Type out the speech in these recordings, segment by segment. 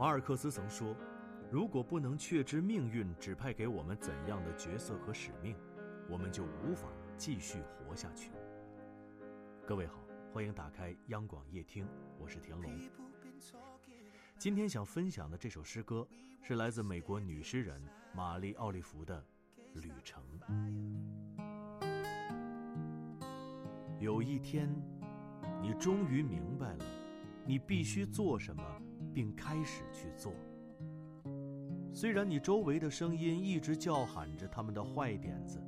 马尔克斯曾说：“如果不能确知命运指派给我们怎样的角色和使命，我们就无法继续活下去。”各位好，欢迎打开央广夜听，我是田龙。今天想分享的这首诗歌是来自美国女诗人玛丽·奥利弗的《旅程》。有一天，你终于明白了，你必须做什么。并开始去做。虽然你周围的声音一直叫喊着他们的坏点子，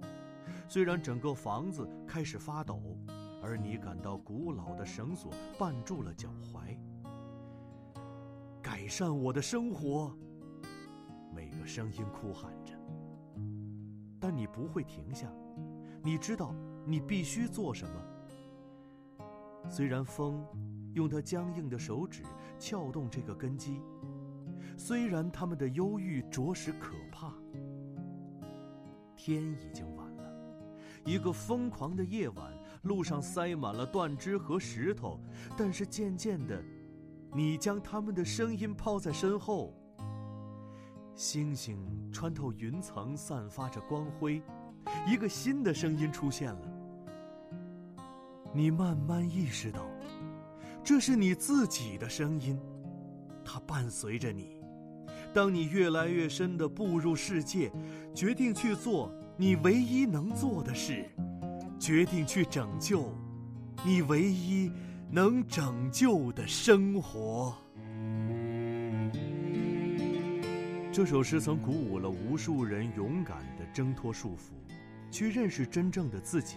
虽然整个房子开始发抖，而你感到古老的绳索绊住了脚踝。改善我的生活，每个声音哭喊着。但你不会停下，你知道你必须做什么。虽然风。用他僵硬的手指撬动这个根基，虽然他们的忧郁着实可怕。天已经晚了，一个疯狂的夜晚，路上塞满了断枝和石头，但是渐渐的，你将他们的声音抛在身后。星星穿透云层，散发着光辉，一个新的声音出现了。你慢慢意识到。这是你自己的声音，它伴随着你。当你越来越深的步入世界，决定去做你唯一能做的事，决定去拯救你唯一能拯救的生活。这首诗曾鼓舞了无数人勇敢地挣脱束缚，去认识真正的自己，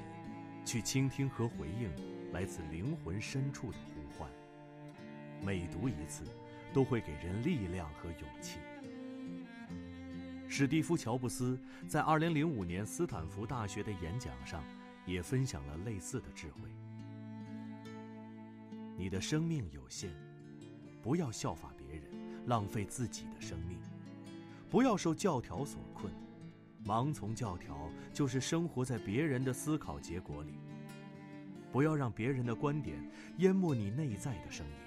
去倾听和回应来自灵魂深处的呼。每读一次，都会给人力量和勇气。史蒂夫·乔布斯在2005年斯坦福大学的演讲上，也分享了类似的智慧。你的生命有限，不要效法别人，浪费自己的生命；不要受教条所困，盲从教条就是生活在别人的思考结果里；不要让别人的观点淹没你内在的声音。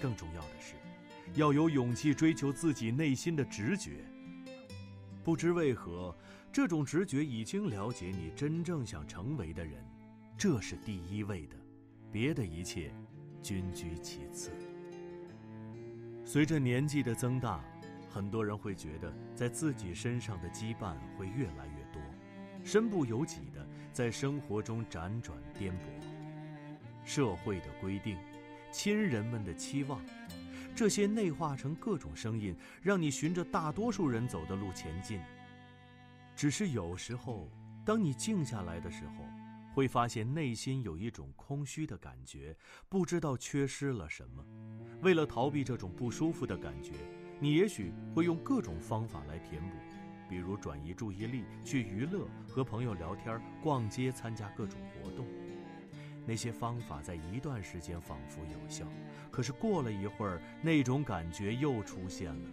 更重要的是，要有勇气追求自己内心的直觉。不知为何，这种直觉已经了解你真正想成为的人，这是第一位的，别的一切均居其次。随着年纪的增大，很多人会觉得在自己身上的羁绊会越来越多，身不由己的在生活中辗转颠簸，社会的规定。亲人们的期望，这些内化成各种声音，让你循着大多数人走的路前进。只是有时候，当你静下来的时候，会发现内心有一种空虚的感觉，不知道缺失了什么。为了逃避这种不舒服的感觉，你也许会用各种方法来填补，比如转移注意力、去娱乐、和朋友聊天、逛街、参加各种活动。那些方法在一段时间仿佛有效，可是过了一会儿，那种感觉又出现了。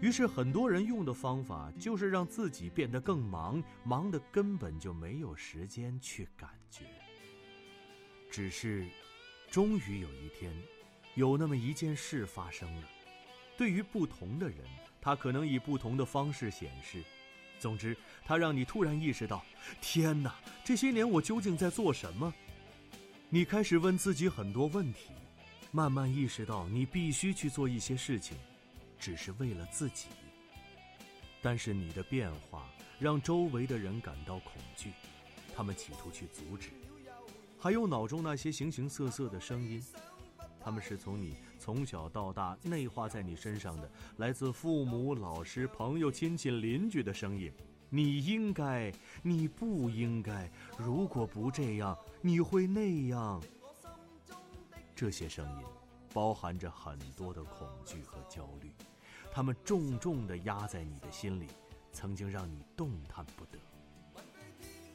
于是很多人用的方法就是让自己变得更忙，忙的根本就没有时间去感觉。只是，终于有一天，有那么一件事发生了。对于不同的人，它可能以不同的方式显示。总之，它让你突然意识到：天哪，这些年我究竟在做什么？你开始问自己很多问题，慢慢意识到你必须去做一些事情，只是为了自己。但是你的变化让周围的人感到恐惧，他们企图去阻止。还有脑中那些形形色色的声音，他们是从你从小到大内化在你身上的，来自父母、老师、朋友、亲戚、邻居的声音。你应该，你不应该。如果不这样，你会那样。这些声音包含着很多的恐惧和焦虑，它们重重地压在你的心里，曾经让你动弹不得。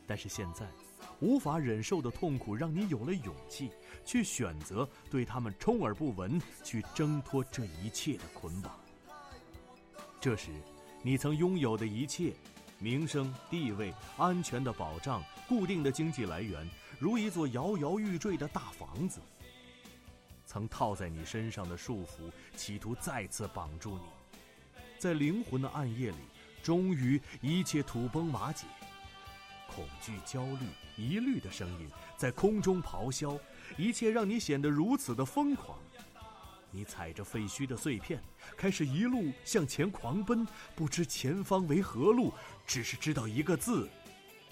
但是现在，无法忍受的痛苦让你有了勇气，去选择对他们充耳不闻，去挣脱这一切的捆绑。这时，你曾拥有的一切。名声、地位、安全的保障、固定的经济来源，如一座摇摇欲坠的大房子。曾套在你身上的束缚，企图再次绑住你。在灵魂的暗夜里，终于一切土崩瓦解。恐惧、焦虑、疑虑的声音在空中咆哮，一切让你显得如此的疯狂。你踩着废墟的碎片，开始一路向前狂奔，不知前方为何路，只是知道一个字：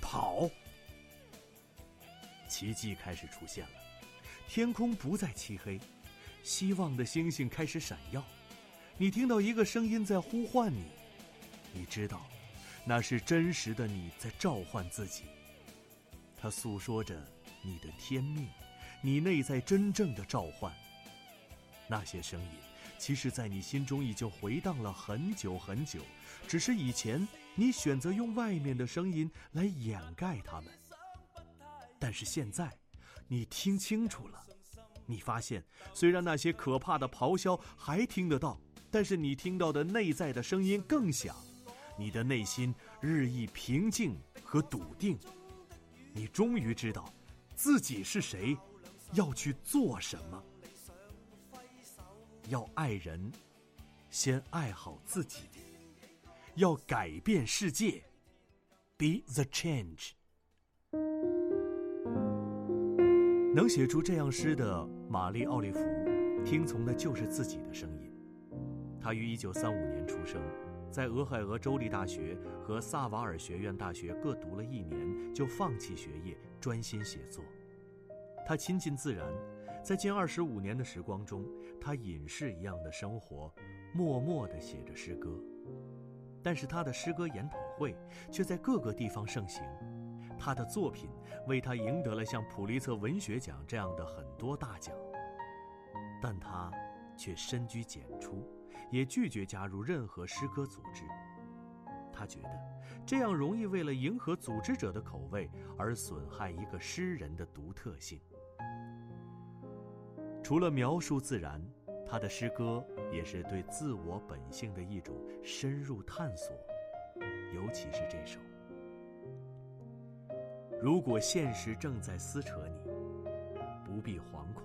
跑。奇迹开始出现了，天空不再漆黑，希望的星星开始闪耀。你听到一个声音在呼唤你，你知道，那是真实的你在召唤自己。它诉说着你的天命，你内在真正的召唤。那些声音，其实，在你心中已经回荡了很久很久，只是以前你选择用外面的声音来掩盖它们。但是现在，你听清楚了，你发现，虽然那些可怕的咆哮还听得到，但是你听到的内在的声音更响，你的内心日益平静和笃定，你终于知道，自己是谁，要去做什么。要爱人，先爱好自己；要改变世界，be the change。能写出这样诗的玛丽·奥利弗，听从的就是自己的声音。她于1935年出生，在俄亥俄州立大学和萨瓦尔学院大学各读了一年，就放弃学业，专心写作。她亲近自然。在近二十五年的时光中，他隐士一样的生活，默默地写着诗歌。但是他的诗歌研讨会却在各个地方盛行，他的作品为他赢得了像普利策文学奖这样的很多大奖。但他却深居简出，也拒绝加入任何诗歌组织。他觉得这样容易为了迎合组织者的口味而损害一个诗人的独特性。除了描述自然，他的诗歌也是对自我本性的一种深入探索，尤其是这首。如果现实正在撕扯你，不必惶恐。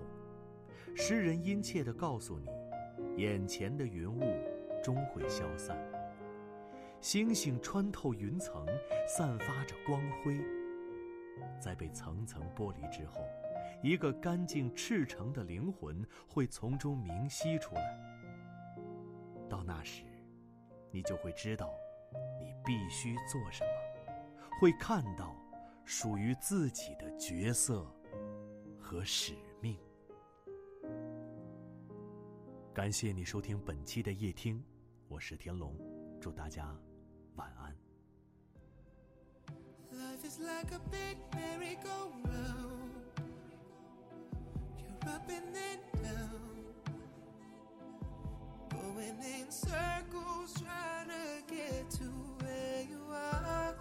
诗人殷切地告诉你，眼前的云雾终会消散，星星穿透云层，散发着光辉，在被层层剥离之后。一个干净赤诚的灵魂会从中明晰出来。到那时，你就会知道，你必须做什么，会看到属于自己的角色和使命。感谢你收听本期的夜听，我是田龙，祝大家晚安。Up and then down, going in circles, trying to get to where you are.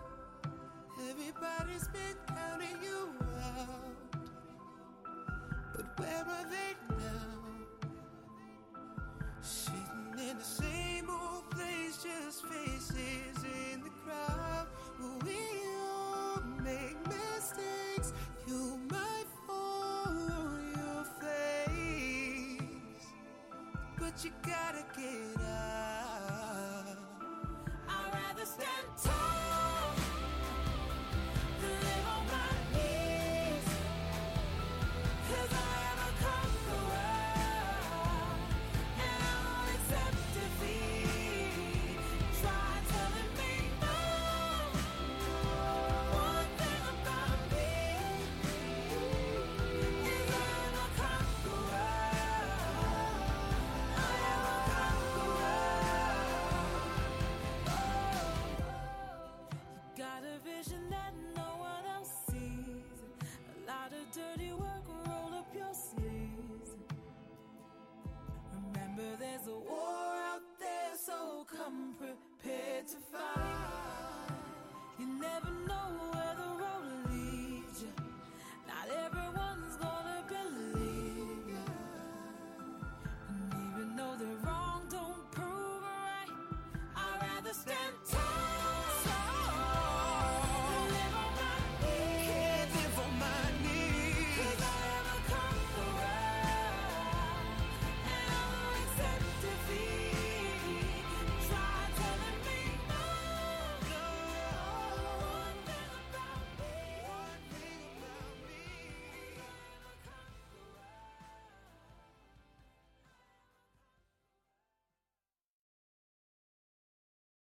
Everybody's been what you gotta give. vision that no one else sees. A lot of dirty work, roll up your sleeves. Remember, there's a war out there, so come prepared to fight. You never know